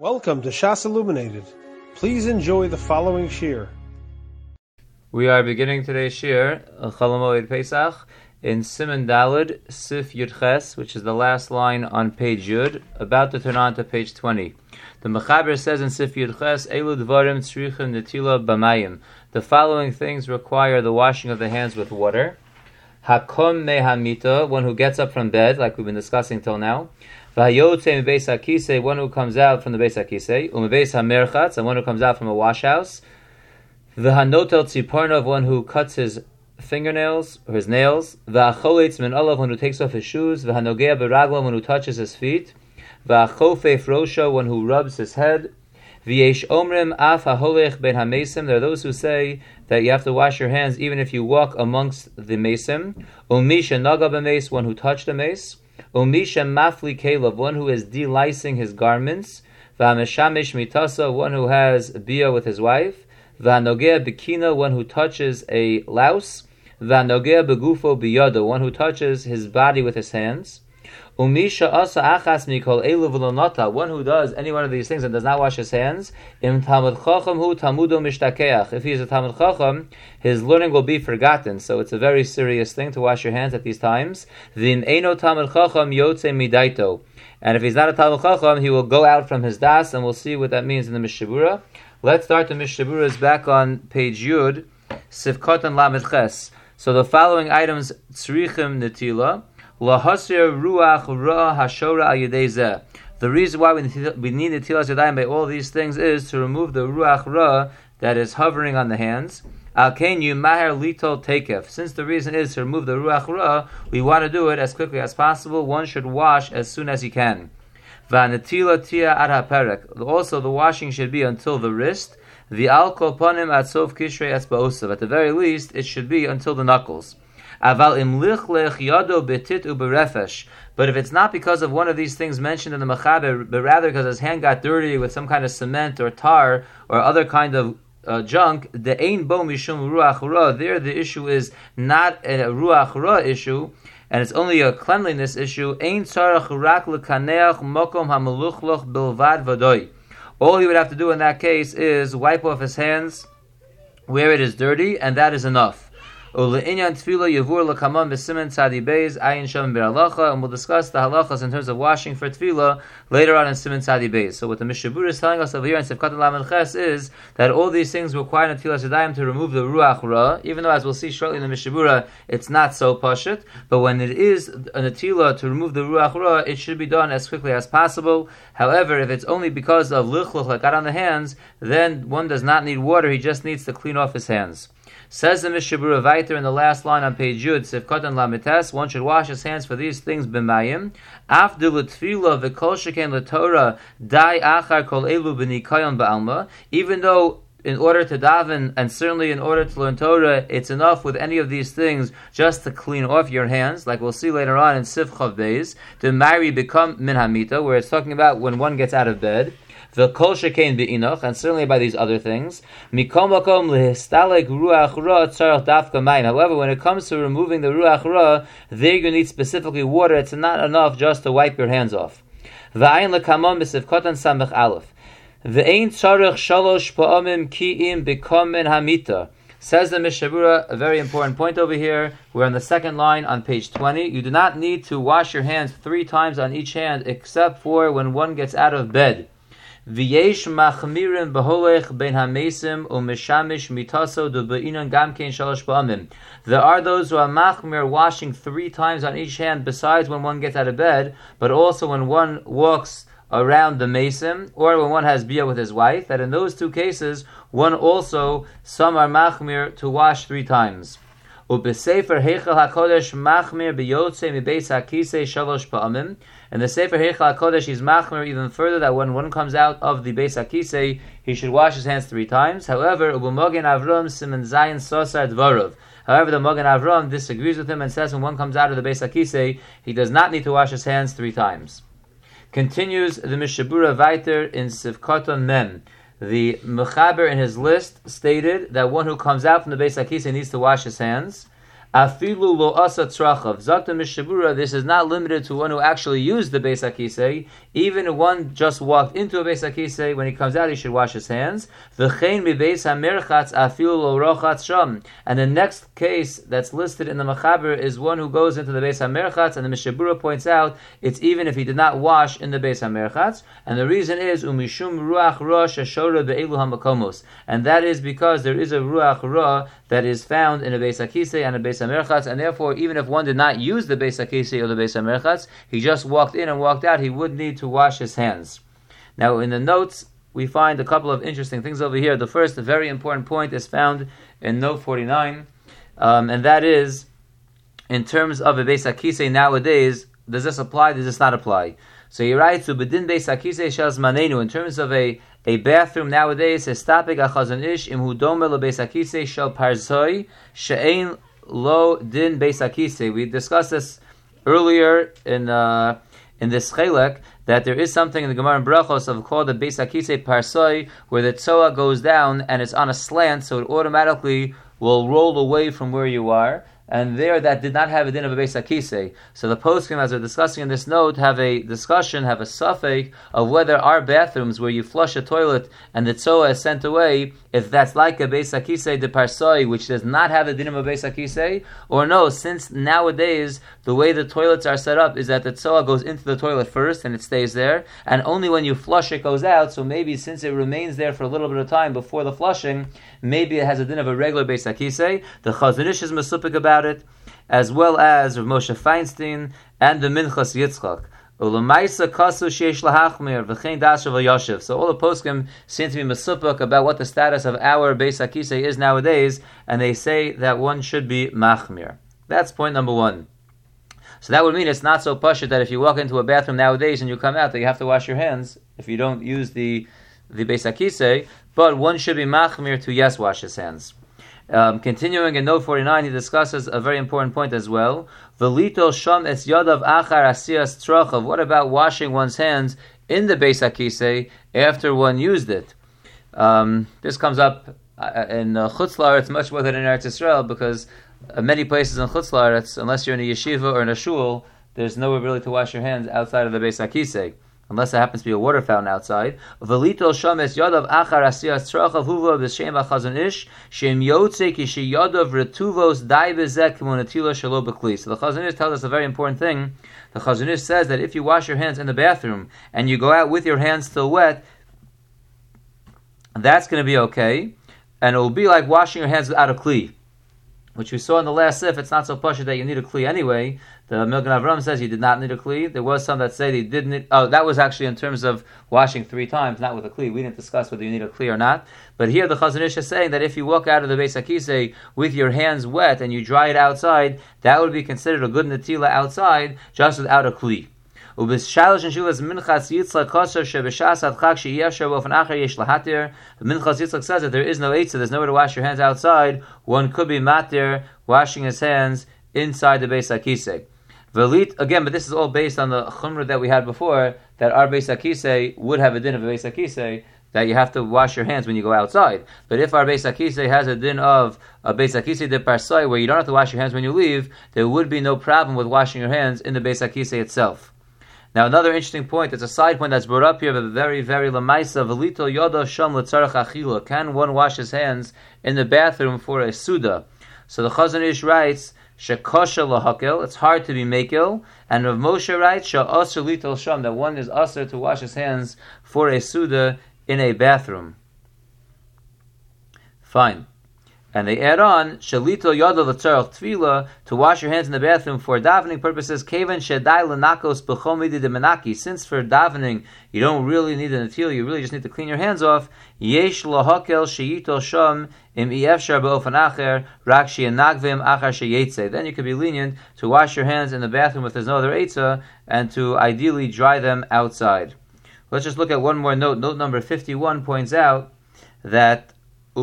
Welcome to Shas Illuminated. Please enjoy the following shir. We are beginning today's shir, Chalamoid Pesach, in Simon Dalid, Sif Yud Ches, which is the last line on page Yud, about to turn on to page 20. The Mechaber says in Sif Yud Ches, Elu Dvarim Tzrichim Netila Bamayim. The following things require the washing of the hands with water. Hakom Mehamita, one who gets up from bed, like we've been discussing till now. V'hayotze mebeis hakise, one who comes out from the beis hakise. Umebeis hamerchatz, and one who comes out from a wash house. V'hanotel tzipornov, one who cuts his fingernails or his nails. V'acholetz min olav, one who takes off his shoes. V'hanogea beraglam, one who touches his feet. V'achofef rosha, one who rubs his head. V'yesh omrim af haholech ben hamesim. There are those who say that you have to wash your hands even if you walk amongst the mesim. Umisha naga one who touched a mace. Umisha mafli kelev, one who is delicing his garments. V'ameshamish mitasa, one who has bia with his wife. V'anogea bikina, one who touches a louse. V'anogea begufo biyado, one who touches his body with his hands. Umisha asa achas mikol elu one who does any one of these things and does not wash his hands. Im tamud chacham hu tamudo mishtakeach. If he is a tamud chacham, his learning will be forgotten. So it's a very serious thing to wash your hands at these times. V'im eno tamud chacham yotze midaito. And if he's not a tamud chacham, he will go out from his das, and we'll see what that means in the Mishabura. Let's start the Mishabura is back on page Yud, Sifkot and Lamed Ches. So the following items, tzrichim netila, ruach ra hashora al The reason why we need the tilas yadayim by all these things is to remove the ruach ra that is hovering on the hands. Al you maher litol takef. Since the reason is to remove the ruach ra, we want to do it as quickly as possible. One should wash as soon as he can. Vanatila tia ad. Also, the washing should be until the wrist. The alcohol ponim at sof kishrei esbaosav. At the very least, it should be until the knuckles. Aval im lichlech yado betit uberefesh. But if it's not because of one of these things mentioned in the Mechaber, but rather because his hand got dirty with some kind of cement or tar or other kind of uh, junk, the ein bo mishum ruach ra. There, the issue is not a ruach ra issue, and it's only a cleanliness issue. Ein tzarach rak lekaneach mokom bilvad vadoy. All he would have to do in that case is wipe off his hands where it is dirty, and that is enough. And we'll discuss the halachas in terms of washing for tefila later on in simen tzadi beis. So what the Mishabur is telling us over here in Sefkat Lamed Ches is that all these things require in tefillah to remove the ruach ra, even though as we'll see shortly in the Mishabura, it's not so pashut, but when it is a natila to remove the ruach ra, it should be done as quickly as possible. However, if it's only because of lichluch like got on the hands, then one does not need water, he just needs to clean off his hands. Says the Mishabura Vaiter in the last line on page Yud, Sivkot and Lamites, one should wash his hands for these things b'mayim. After l'tfila v'kol sheken l'torah, dai achar kol elu b'nikayon ba'alma, even though in order to daven and certainly in order to learn Torah, it's enough with any of these things just to clean off your hands, like we'll see later on in Sif Chav Beis, to marry become min hamita, where it's talking about when one gets out of bed the kol shekain be'inoch, and certainly by these other things. Mikom lehistalek ruach ra tzarach dafka main. However, when it comes to removing the ruach ra, there you need specifically water. It's not enough just to wipe your hands off. V'ayin lekamon b'sivkotan samech aleph. V'ein tzarech shalosh pa'amim ki'im b'komen hamita. Says the Mishabura, a very important point over here. We're on the second line on page 20. You do not need to wash your hands three times on each hand except for when one gets out of bed. V'yesh machmirin beholech ben hamesim umeshamish mitaso do be'inon gamkein shalosh ba'amim. There are those who are machmir washing three times on each hand besides when one gets out of bed, but also when one walks around the mason, or when one has bia with his wife, that in those two cases, one also, some are machmir to wash three times. Ubesefer Heichel HaKodesh machmir biyotze mibeis hakise shalosh pa'amim. And the Sefer Heichel HaKodesh is machmir even further that when one comes out of the Beis HaKisei, he should wash his hands three times. However, Ubumogen Avram Simon Zayin Sosar Dvarov. However, the Mogen Avram disagrees with him and says when one comes out of the Beis HaKisei, he does not need to wash his hands three times. Continues the Mishabura Vaiter in Sivkoton Mem. The Mechaber in his list stated that one who comes out from the Beis Hakisa needs to wash his hands. Afilu lo asa trachav. Mishabura, this is not limited to one who actually used the Beis HaKisei. Even one just walked into a Beis HaKisei, when he comes out, he should wash his hands. V'chein mi HaMerchatz afilu lo rochatz sham. And the next case that's listed in the Machaber is one who goes into the Beis HaMerchatz, and the Mishabura points out it's even if he did not wash in the Beis HaMerchatz. And the reason is umishum ruach rosh ashora be'elu hamakomos. And that is because there is a ruach ra that is found in a Beis HaKisei and a Beis HaMerchatz, and therefore, even if one did not use the Beis HaKisei or the Beis HaMerchatz, he just walked in and walked out, he would need to wash his hands. Now, in the notes, we find a couple of interesting things over here. The first, a very important point, is found in note 49, um, and that is, in terms of a Beis HaKisei nowadays, does this apply, does this not apply? So he writes, "Ubedin beis hakisei shel zmanenu." In terms of a a bathroom nowadays, estapik achazon ish im hudome le beis hakisei shel parzoi she'ein lo din beis. We discussed this earlier in uh, in this chelek that there is something in the Gemara in Brachos of called the beis hakisei parsoi, where the tzoa goes down and it's on a slant, so it automatically will roll away from where you are and there that did not have a din of a Beis. So the poskim, as we're discussing in this note, have a discussion, have a suffix of whether our bathrooms where you flush a toilet and the tzoa is sent away, if that's like a Beis de Parsoi, which does not have a din of a Beis or no, since nowadays the way the toilets are set up is that the tzoa goes into the toilet first and it stays there, and only when you flush it goes out, so maybe since it remains there for a little bit of time before the flushing, maybe it has a din of a regular Beis. The Chazon Ish is mesupik about about it, as well as Rav Moshe Feinstein and the Minchas Yitzchak. So all the poskim seem to be mesupuk about what the status of our Beis Akise is nowadays, and they say that one should be machmir. That's point number one. So that would mean it's not so pashut that if you walk into a bathroom nowadays and you come out, that you have to wash your hands if you don't use the the Beis Akise, but one should be machmir to yes wash his hands. Um, continuing in note 49, he discusses a very important point as well. Velito sham es yadav achar asiyas trachav. What about washing one's hands in the Beis Akise after one used it? Um, this comes up uh, in uh, Chutz It's much more than in Eretz Israel because uh, many places in Chutz unless you're in a yeshiva or in a shul, there's nowhere really to wash your hands outside of the Beis Akise unless it happens to be a water fountain outside. Velito shames yadav achar asiyas trachav huva b'shem achazon ish shem yadav retuvos dai b'kli. So the chazon ish tells us a very important thing. The chazon ish says that if you wash your hands in the bathroom and you go out with your hands still wet, that's going to be okay, and it will be like washing your hands without a kli which we saw in the last sif, it's not so pushy that you need a kli anyway. The Mogen Avram says you did not need a kli. There was some that say they did not Need, Oh, that was actually in terms of washing three times, not with a kli. We didn't discuss whether you need a kli or not. But here the Chazon Ish is saying that if you walk out of the Beis Akise with your hands wet and you dry it outside, that would be considered a good natila outside, just without a kli. ובשלוש נשיlas minchas yitzchak kosher shebeshas adchak sheyesher bofen acher yesh lahatir. Minchas yitzchak says that there is no eitzah, there's nowhere to wash your hands outside. One could be matir, washing his hands inside the Beis Akise. Velit again, but this is all based on the chumrah that we had before that our Beis Akise would have a din of a Beis Akise that you have to wash your hands when you go outside. But if our Beis Akise has a din of a Beis Akise de Parsai where you don't have to wash your hands when you leave, there would be no problem with washing your hands in the Beis Akise itself. Now, another interesting point, it's a side point that's brought up here, but very, very lamaisa, velito yoda sham letzarach achila. Can one wash his hands in the bathroom for a suda? So the Chazon Ish writes, shekosha lahakel, it's hard to be makel, and Rav Moshe writes, sha'asr litol sham, that one is usher to wash his hands for a suda in a bathroom. Fine. And they add on shalito yada l'tzarach tefila to wash your hands in the bathroom for davening purposes. Kaven shedai lenakos b'chomidi de Since for davening you don't really need an atil, you really just need to clean your hands off. Yesh lahakel sheyito sham im efshar be'ofan acher rak sheyanagvim achar sheyetze. Then you could be lenient to wash your hands in the bathroom if there's no other etza, and to ideally dry them outside. Let's just look at one more note. Note number fifty-one points out that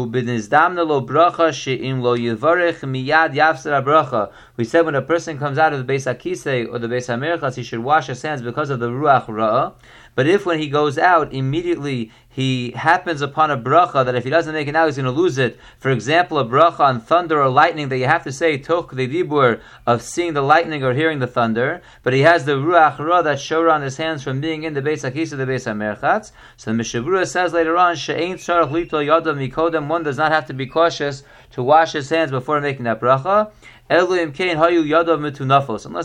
lo bracha she'im lo yivarech miyad yafsar bracha. We said when a person comes out of the Beis Akise or the Beis Hamerchas, he should wash his hands because of the Ruach Ra'ah. But if when he goes out, immediately he happens upon a bracha that if he doesn't make it now, he's going to lose it. For example, a bracha on thunder or lightning that you have to say toch the dibur of seeing the lightning or hearing the thunder, but he has the ruach ra that shora on his hands from being in the base akisa, the base merchatz. So the Mishabura says later on, she'ain tzarach lito yadav mikodem. One does not have to be cautious to wash his hands before making that bracha. Unless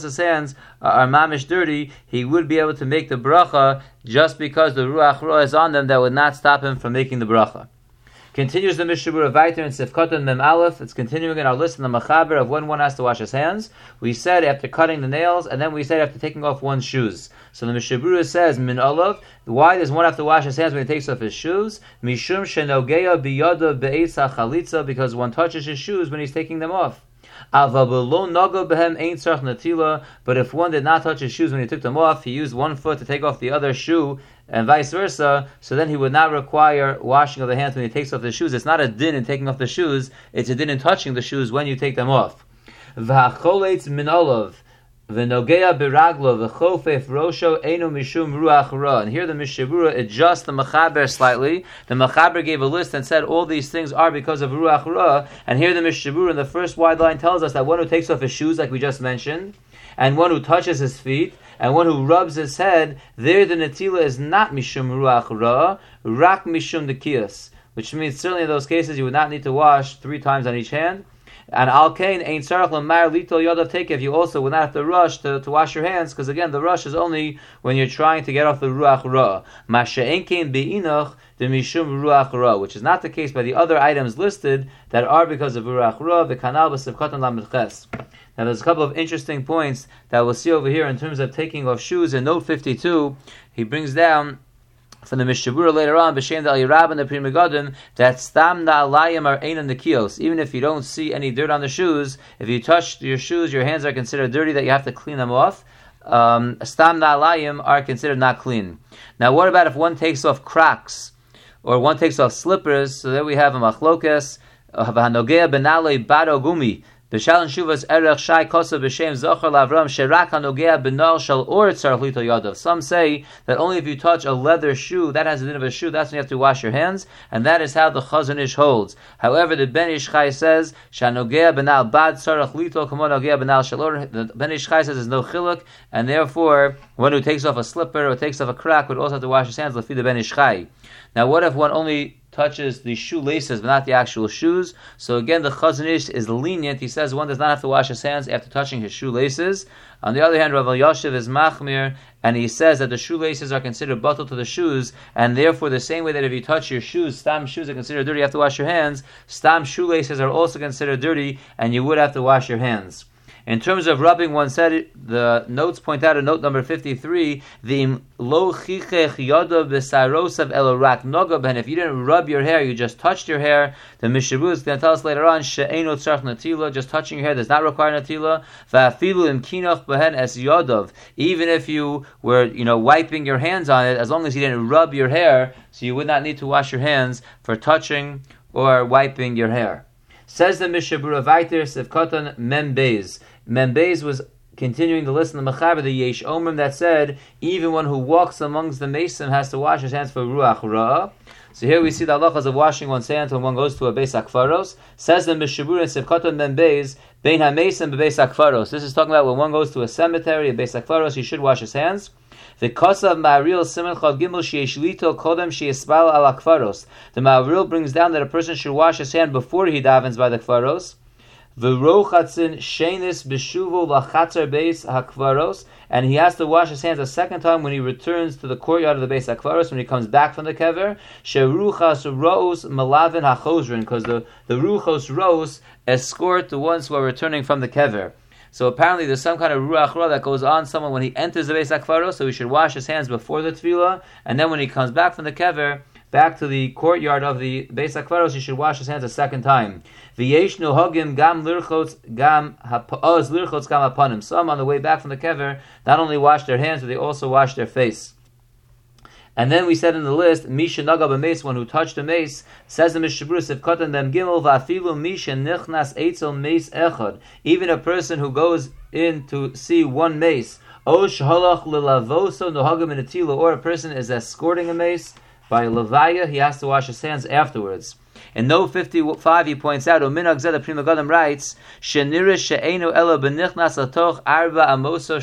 his hands are mamish dirty, he would be able to make the bracha just because the ruach ra is on them. That would not stop him from making the bracha. Continues the Mishabura Vaiter in Sefkatan Mem Aleph. It's continuing in our list in the Machaber of when one has to wash his hands. We said after cutting the nails, and then we said after taking off one's shoes. So the Mishabura says, Min Aleph, why does one have to wash his hands when he takes off his shoes? Mishum Shenogeya Biyada Be'esa Chalitza, because one touches his shoes when he's taking them off. But if one did not touch his shoes when he took them off, he used one foot to take off the other shoe, and vice versa. So then he would not require washing of the hands when he takes off the shoes. It's not a din in taking off the shoes; it's a din in touching the shoes when you take them off. V'nogea biraglo v'chofef rosho eno mishum ruach ra. And here the Mishabura adjusts the Mechaber slightly. The Mechaber gave a list and said all these things are because of ruach ra. And here the Mishabura in the first wide line tells us that one who takes off his shoes, like we just mentioned, and one who touches his feet, and one who rubs his head, there the netila is not mishum ruach ra, rak mishum dekiyas. Which means certainly in those cases you would not need to wash three times on each hand. And al kain ain't sarach lamar lito yodav take if you also would not have to rush to, to wash your hands because again the rush is only when you're trying to get off the ruach ra. Masha kain beinoch the mishum ruach ra, which is not the case by the other items listed that are because of ruach ra. The kanal b'sivkatan lamitches. Now there's a couple of interesting points that we'll see over here in terms of taking off shoes. In note 52, he brings down from the Mishabura later on, B'Shem Dal Yerab and the Pri Megadim, that Stam Na'alayim are Ein the Kios. Even if you don't see any dirt on the shoes, if you touch your shoes, your hands are considered dirty, that you have to clean them off. Um, Stam Na'alayim are considered not clean. Now, what about if one takes off Crocs, or one takes off slippers? So there we have a Machlokes, Hanogea Benale Bado Gumi. B'shalon shuvas erech shai kosa b'shem zocher lavram sherak hanogea shel or tzarach yadav. Some say that only if you touch a leather shoe, that has a din of a shoe, that's when you have to wash your hands, and that is how the Chazon Ish holds. However, the Ben Ish Chai says, shanogea b'nal bad tzarach lito kamo nogea b'nal shel or. The Ben Ish Chai says there's no chiluk, and therefore, one who takes off a slipper or takes off a Croc would also have to wash his hands, lefi the Ben Ish Chai. Now, what if one only touches the shoelaces but not the actual shoes? So again, the Chazon Ish is lenient. He says one does not have to wash his hands after touching his shoelaces. On the other hand, Rav Yashiv is machmir, and he says that the shoelaces are considered bottle to the shoes, and therefore the same way that if you touch your shoes, stam shoes are considered dirty, you have to wash your hands. Stam shoelaces are also considered dirty, and you would have to wash your hands. In terms of rubbing one said the notes point out in note number 53, the lo chichech yoda b'sarosav elorak nogab, and if you didn't rub your hair, you just touched your hair, the Mishabu is going to tell us later on, she'eno tzarch just touching your hair does not require natila, va'afilu im kinoch behen even if you were, you know, wiping your hands on it, as long as you didn't rub your hair, so you would not need to wash your hands for touching or wiping your hair. Says the Mishabura Vaiter Sivkatan Membeis. Membeis was continuing to listen to Mechaber, the Yesh Omrim that said, even one who walks amongst the Mason has to wash his hands for Ruach Ra. So here we see the halachas of washing one's hands when one goes to a Beis Akfaros. Says the Mishabur and Sivkatan Membeis, Bein HaMesim Beis Akfaros. This is talking about when one goes to a cemetery, a Beis Akfaros, he should wash his hands. The kosav Maharil siman chav gimel sheyesh kodem sheyespal al akfaros. The Maharil brings down that a person should wash his hand before he davens by the kfaros. V'rochatzin shenis b'shuvo lachatzar beis hakvaros, and he has to wash his hands a second time when he returns to the courtyard of the beis hakvaros, when he comes back from the kever. Sheruchas rose malavin hachozrin, because the, the ruchos rose escort the ones who are returning from the kever. So apparently there's some kind of ruach ra that goes on someone when he enters the Beis Akfaro, so he should wash his hands before the tefillah, and then when he comes back from the kever, back to the courtyard of the Beis Akfaros, he should wash his hands a second time. Gam oh, gam hapanim. Some on the way back from the kever not only wash their hands, but they also wash their face. And then we said in the list, Misha Nagab mace, one who touched a mace, says the Mishabrus, if Katan them Gimel, Vafilu Misha Nichnas Eitzel Mace Echad. Even a person who goes in to see one mace, O shahalach lilavoso nohagam in or a person is escorting a mace by levaya, he has to wash his hands afterwards. In No 55, he points out, Uminag Zed, Pri Megadim writes, atoch arba amoso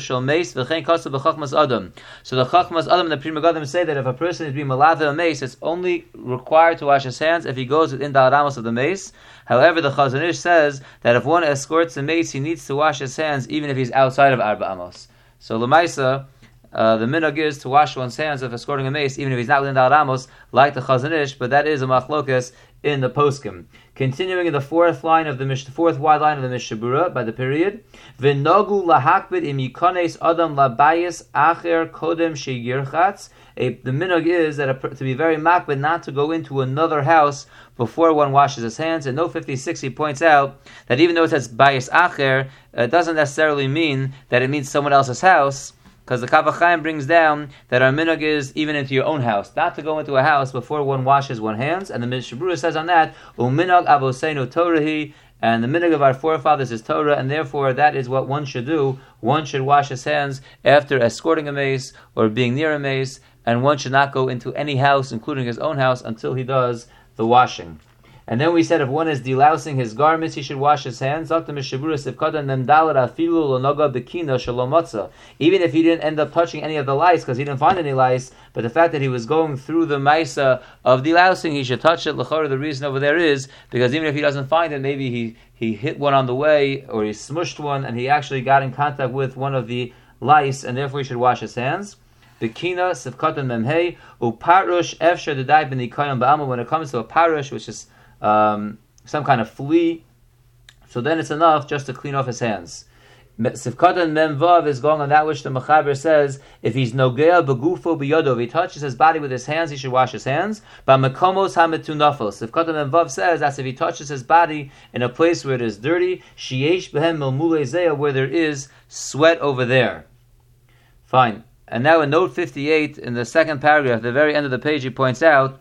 adam. So the chachmas adam and the Pri Megadim say that if a person is being malava a mace, it's only required to wash his hands if he goes within the aramos of the mace. However, the Chazon Ish says that if one escorts a mace, he needs to wash his hands even if he's outside of arba amos. So Lamaisa, uh, the minhag is to wash one's hands if escorting a mace, even if he's not within the aramos, like the Chazon Ish, but that is a machlokas in the poskim. Continuing in the fourth line of the Mish, fourth wide line of the Mishabura by the period, v'nogu lahakbid im yikones adam labayis acher kodem sheyirchatz. The minog is that a, to be very makbid, not to go into another house before one washes his hands. And no 56, he points out that even though it says bayis acher, it doesn't necessarily mean that it means someone else's house because the Kaf HaChaim brings down that our minhag is even into your own house, not to go into a house before one washes one hands. And the Mishabura says on that, "Uminag avoseinu torahi." And the minhag of our forefathers is Torah, and therefore that is what one should do. One should wash his hands after escorting a mace or being near a mace, and one should not go into any house, including his own house, until he does the washing. And then we said if one is delousing his garments, he should wash his hands. Even if he didn't end up touching any of the lice because he didn't find any lice, but the fact that he was going through the maisa of delousing, he should touch it. The reason over there is because even if he doesn't find it, maybe he, he hit one on the way or he smushed one and he actually got in contact with one of the lice, and therefore he should wash his hands. Bikina, Sivkatan Memhei, Uparush, Benikoyam, Ba'ama, when it comes to a parush, which is um, some kind of flea, so then it's enough just to clean off his hands. Sivkatan Memvav is going on that which the Mechaber says, if he's nogea begufo biyodo, if he touches his body with his hands, he should wash his hands. But mekomos hametunafel. Sivkatan Memvav says that if he touches his body in a place where it is dirty, sheyesh behem milmule where there is sweat over there. Fine. And now in note 58, in the second paragraph, the very end of the page, he points out,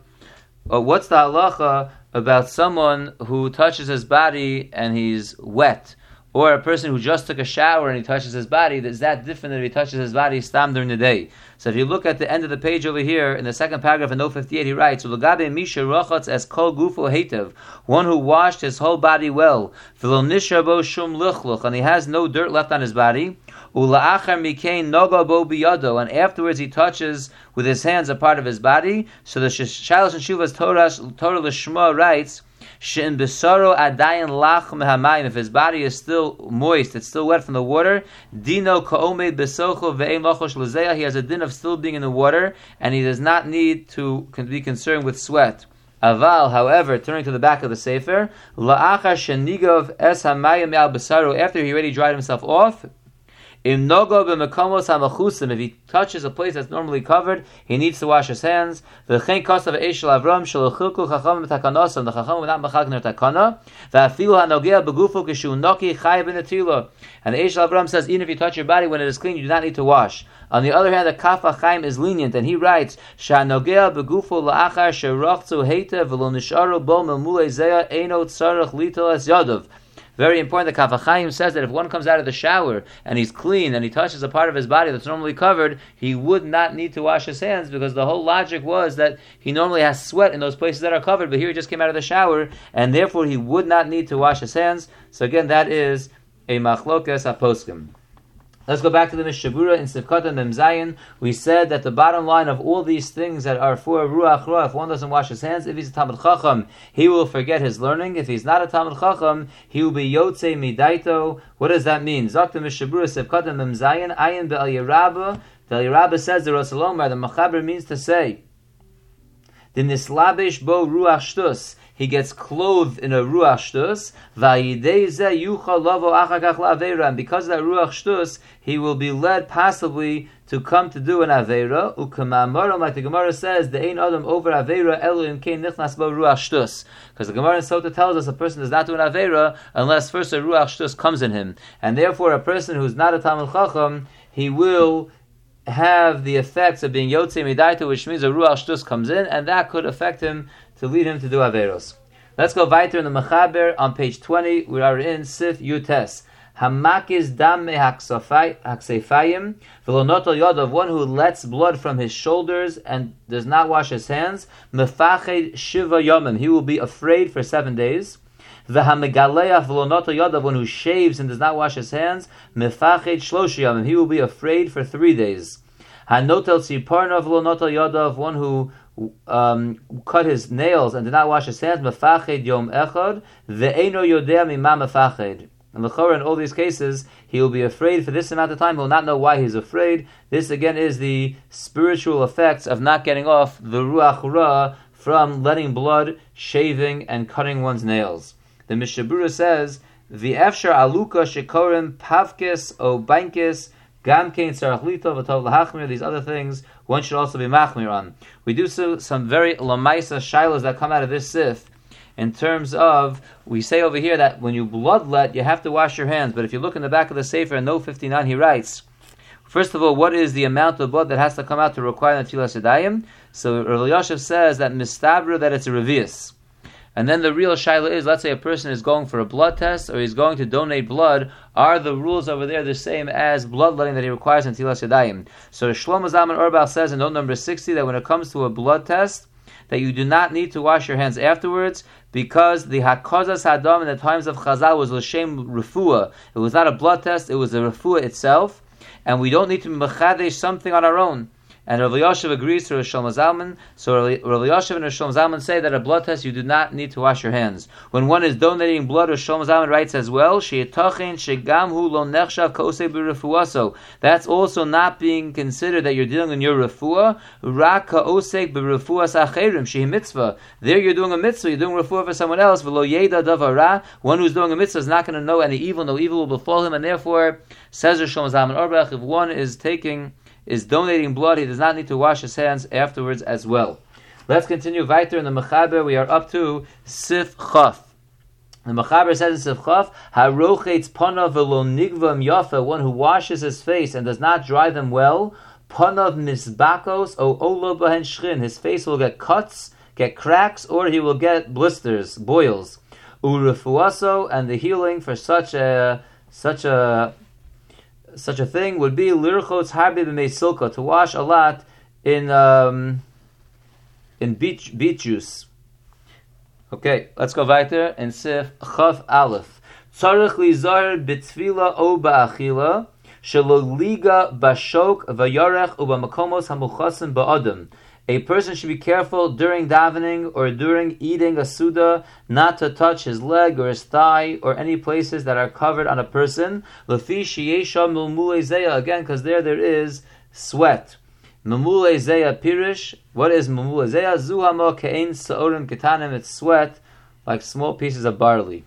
uh, what's the halacha about someone who touches his body and he's wet, or a person who just took a shower and he touches his body, is that different than if he touches his body stam during the day? So if you look at the end of the page over here, in the second paragraph in note 58, he writes, misha as kol gufo one who washed his whole body well, shum and he has no dirt left on his body, ula'achar mikein noga bo biyado, and afterwards he touches with his hands a part of his body. So the Shalosh and Shuvas Torah, Torah Lishma writes, Shin besaro adayin lach mehamayim. If his body is still moist, it's still wet from the water. Dino kaomed besocho lezeya. He has a din of still being in the water, and he does not need to be concerned with sweat. Aval, however, turning to the back of the sefer, la'achar shenigov es hamayim. After he already dried himself off, if he touches a place that's normally covered, he needs to wash his hands. The chachamim the chacham not machak takana. V'afilu hanogea begufu kishu noki chayav in And the Eish Avram says, even if you touch your body when it is clean, you do not need to wash. On the other hand, the Kaf HaChaim is lenient, and he writes, "Shanogea begufo la'achar heitev v'lo nisharu bo memule zeya litel es yadav." Very important. The Kaf HaChaim says that if one comes out of the shower and he's clean and he touches a part of his body that's normally covered, he would not need to wash his hands because the whole logic was that he normally has sweat in those places that are covered, but here he just came out of the shower and therefore he would not need to wash his hands. So again, that is a machlokas aposkim. Let's go back to the Mishabura in Sivkata Memzayin. We said that the bottom line of all these things that are for Ruach Ruach, if one doesn't wash his hands, if he's a Talmud Chacham, he will forget his learning. If he's not a Talmud Chacham, he will be Yotze Midaito. What does that mean? Zakta Mishabura Sivkata Memzayin, Ayin Be'al Yerabba. The Yerabba says the Rosalomar, the Machaber means to say, the Nislabish Bo Ruach Shtus he gets clothed in a ruach shtus, and because of that ruach shtus, he will be led possibly to come to do an avera. Like the Gemara says, the ein adam over avera elohim kein nichnas bo ruach shtus. Because the Gemara in Sota tells us a person does not do an avera unless first a ruach shtus comes in him, and therefore a person who's not a talmud chacham, he will have the effects of being Yotze Midaita, which means a Ruach Shtus comes in, and that could affect him to lead him to do Averos. Let's go weiter in the Mechaber on page 20. We are in Sif Yutes. Hamakis dam haksefayim, v'lonotel of one who lets blood from his shoulders and does not wash his hands, mefached shiva yomim, he will be afraid for seven days. V'hamegaleach v'lonotel of one who shaves and does not wash his hands, mefached shlosh yomim, he will be afraid for three days. Hanotel tziparna v'lonotel of one who um, cut his nails and did not wash his hands, mefached yom echad, ve'eno yodea mima mefached. And the in all these cases, he will be afraid for this amount of time. He will not know why he's afraid. This again is the spiritual effects of not getting off the ruach ra from letting blood, shaving, and cutting one's nails. The Mishabura says, the efshar aluka shekorim pavkis o bankis gamkein sarachlito v'tov lahachmir. These other things one should also be machmir on. We do so, some very lamaisa shilas that come out of this sif in terms of, we say over here that when you bloodlet, you have to wash your hands. But if you look in the back of the Sefer in No. 59, he writes, First of all, what is the amount of blood that has to come out to require the Tfilah Sedayim? So Rav Yashiv says that mistabra that it's a revius. And then the real shaila is, let's say a person is going for a blood test or he's going to donate blood. Are the rules over there the same as bloodletting that he requires in Tilas Yadayim? So Shlomo Zalman Auerbach says in note number 60 that when it comes to a blood test, that you do not need to wash your hands afterwards because the Hakozas Hadam in the times of Chazal was L'Shem Refuah. It was not a blood test, it was a Refuah itself, and we don't need to mechadesh something on our own. And Rav Yashiv agrees to Rosh Zalman. So Rav Yashiv and Rosh Zalman say that a blood test you do not need to wash your hands. When one is donating blood, Rosh Zalman writes as well, That's also not being considered that you're dealing in your refuah. Rak ka'osek b'refuas acherim shehi. There you're doing a mitzvah, you're doing refuah for someone else. V'lo yeda. One who's doing a mitzvah is not going to know any evil, no evil will befall him, and therefore says Rosh Zalman Auerbach, if one is taking is donating blood, he does not need to wash his hands afterwards as well. Let's continue weiter in the Mechaber. We are up to Sif Chaf. The Mechaber says in Sif Chaf, Harochetz panav velo nigvam yafa, one who washes his face and does not dry them well, panav misbakos o olo shrin, his face will get cuts, get cracks, or he will get blisters, boils. Urefuaso, and the healing for such a such a such a thing would be lirchotz harbi silka to wash a lot in um, in beach beet juice. Okay, let's go weiter and sif chav aleph. Tzarich lizar bitzvila o ba'achila shelo liga bashok vayarech ubamakomos hamuchasim ba'adam. A person should be careful during davening or during eating a suda not to touch his leg or his thigh or any places that are covered on a person. Again, because there there is sweat. pirish. What is mamule Zuhamo kein saorim ketanim. It's sweat like small pieces of barley.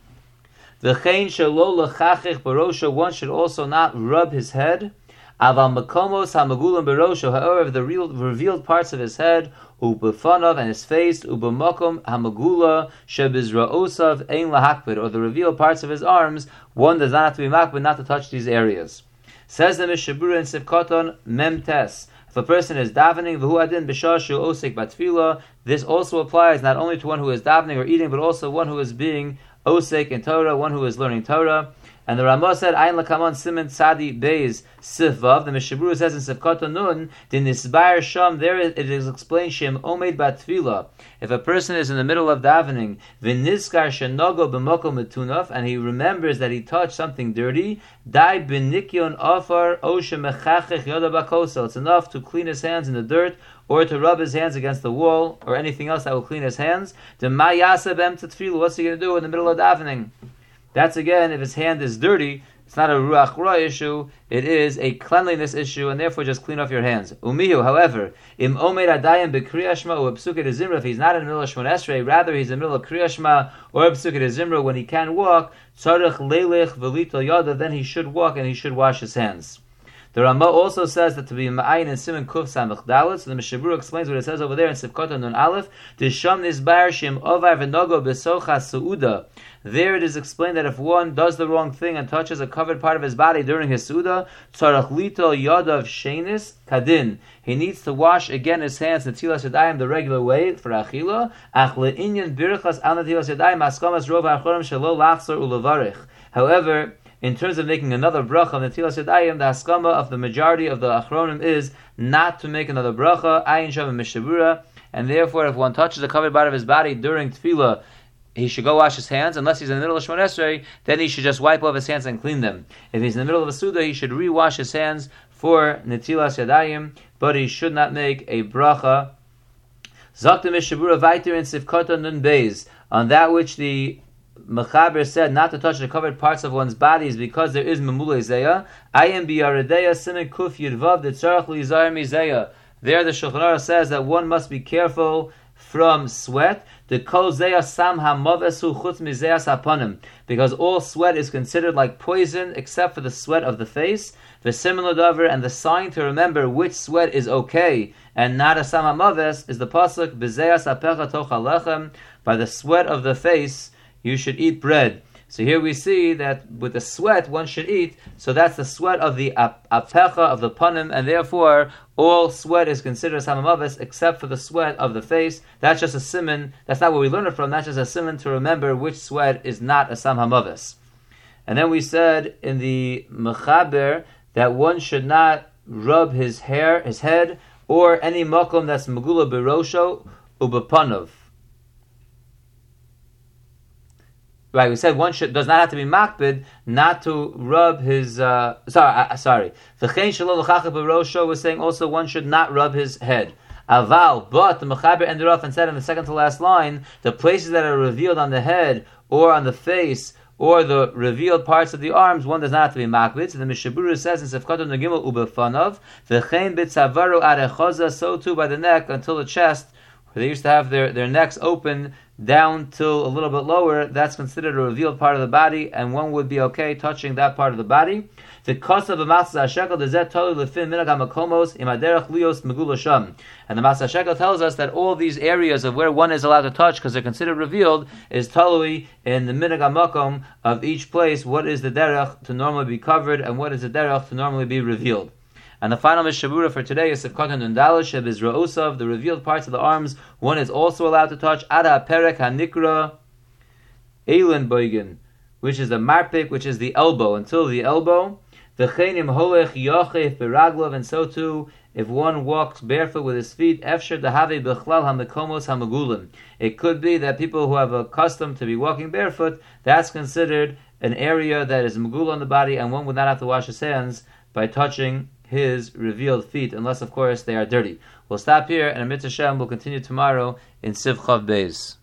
Barosha. One should also not rub his head. Aval makomos hamagulam berosho, however, the real, revealed parts of his head, ubefanav and his face, ubemakom hamagula shebizraosav ein lahakbid, or the revealed parts of his arms, one does not have to be makbid, not to touch these areas. Says the Mishabura in Sivkoton, memtes. If a person is davening, v'hu adin b'shashu osik batfila, this also applies not only to one who is davening or eating, but also one who is being osik in Torah, one who is learning Torah. And the Ramah said, Ayin lakamon simen tzadi beis sifvav. The Mishaburu says in Sifkata nun, din nisbayer sham, there it is explained, shem omed batfila. If a person is in the middle of davening, v'nizkar shenogo b'moko metunaf, and he remembers that he touched something dirty, dai b'nikyon afar oshe mechachech yoda bakosa. It's enough to clean his hands in the dirt, or to rub his hands against the wall, or anything else that will clean his hands. What's he going to do in the middle of davening? That's again, if his hand is dirty, it's not a ruach ra issue, it is a cleanliness issue, and therefore just clean off your hands. Umihu, however, im omer adayim bekriyashma or zimra, if he's not in the middle of Shmon Esrei, rather he's in the middle of kriyashma or psuket zimra, when he can walk, tzarech leilech velito yada, then he should walk and he should wash his hands. The Ramah also says that to be ma'ayin in Simon Kuf Samach Dalit. So the Mishabur explains what it says over there in Sivkota Nun Aleph. Disham nisbar shim ovar v'nogo besocha suuda. There it is explained that if one does the wrong thing and touches a covered part of his body during his suda, tzarach lito yadav shenis kadin. He needs to wash again his hands in tilas yadayim the regular way for achila. Ach le'inyan birchas al tilas yadayim askamas rov ha'achorim shelo lachzor ulevarich. However, in terms of making another bracha on the Tilas Yadayim, the haskama of the majority of the Achronim is not to make another bracha, ayin shavim mishabura, and therefore if one touches the covered part of his body during tefillah, he should go wash his hands. Unless he's in the middle of Shemon Esrei, then he should just wipe off his hands and clean them. If he's in the middle of a Suda, he should re-wash his hands for Netilas Yadayim, but he should not make a bracha. Zaktim Mishabura Vaiter in Sivkota Nun Beis, on that which the Mechaber said not to touch the covered parts of one's body is because there is Memule Zeya. I am Biyaredeya Simen Kuf Yirvav the Tzarech Lizar Mizeya. There the Shulchan says that one must be careful from sweat. The kol sam hamavesu chutz mizeas hapanim, because all sweat is considered like poison except for the sweat of the face. The similar dover and the sign to remember which sweat is okay and not a sam hamaves is the pasuk bizeas apecha tochalechem. By the sweat of the face you should eat bread. So here we see that with the sweat one should eat. So that's the sweat of the apecha of the panim, and therefore all sweat is considered samamavis except for the sweat of the face. That's just a simon. That's not what we learn it from. That's just a simon to remember which sweat is not a samamavis. And then we said in the mechaber that one should not rub his hair, his head, or any makom that's magula berosho ubapanov. Right, we said one should, does not have to be makbid not to rub his. Uh, sorry, uh, sorry. The chen shalom l'chachah was saying also one should not rub his head. Aval, but the Mechaber ended off and said in the second to last line, the places that are revealed on the head or on the face or the revealed parts of the arms, one does not have to be makbid. So the Mishaburu says in Sefkato Nagimel Ubefanov, the chen bitzavaru arechoza, so too by the neck until the chest, where they used to have their, their necks open down till a little bit lower, that's considered a revealed part of the body, and one would be okay touching that part of the body. The cost of a matzah shekel the zet tolu lefin minag hamakomos imaderach lios megulasham. And the matzah shekel tells us that all these areas of where one is allowed to touch because they're considered revealed is tolui in the minag hamakom of each place. What is the derech to normally be covered, and what is the derech to normally be revealed? And the final Mishabura for today is Sivkot and Nundalish of Isra'usav, the revealed parts of the arms. One is also allowed to touch Ada Perek HaNikra Eilen Boigen, which is the marpik, which is the elbow, until the elbow. The Chenim Holech Yochef Beraglov, and so too, if one walks barefoot with his feet, Efsher Dahave Bechlal HaMekomos HaMagulim. It could be that people who have a custom to be walking barefoot, that's considered an area that is Magul on the body, and one would not have to wash his hands by touching his revealed feet, unless, of course, they are dirty. We'll stop here, and Amit Hashem will continue tomorrow in Siv Chav Beis.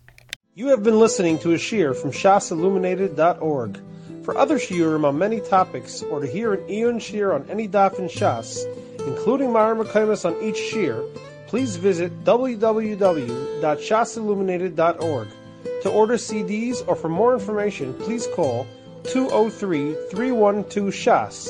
You have been listening to a shear from shasilluminated.org. For other shiurim on many topics, or to hear an Eon shear on any daf in Shas, including Myra McComas on each shear, please visit www.shasilluminated.org. To order CDs or for more information, please call 203 312 Shas.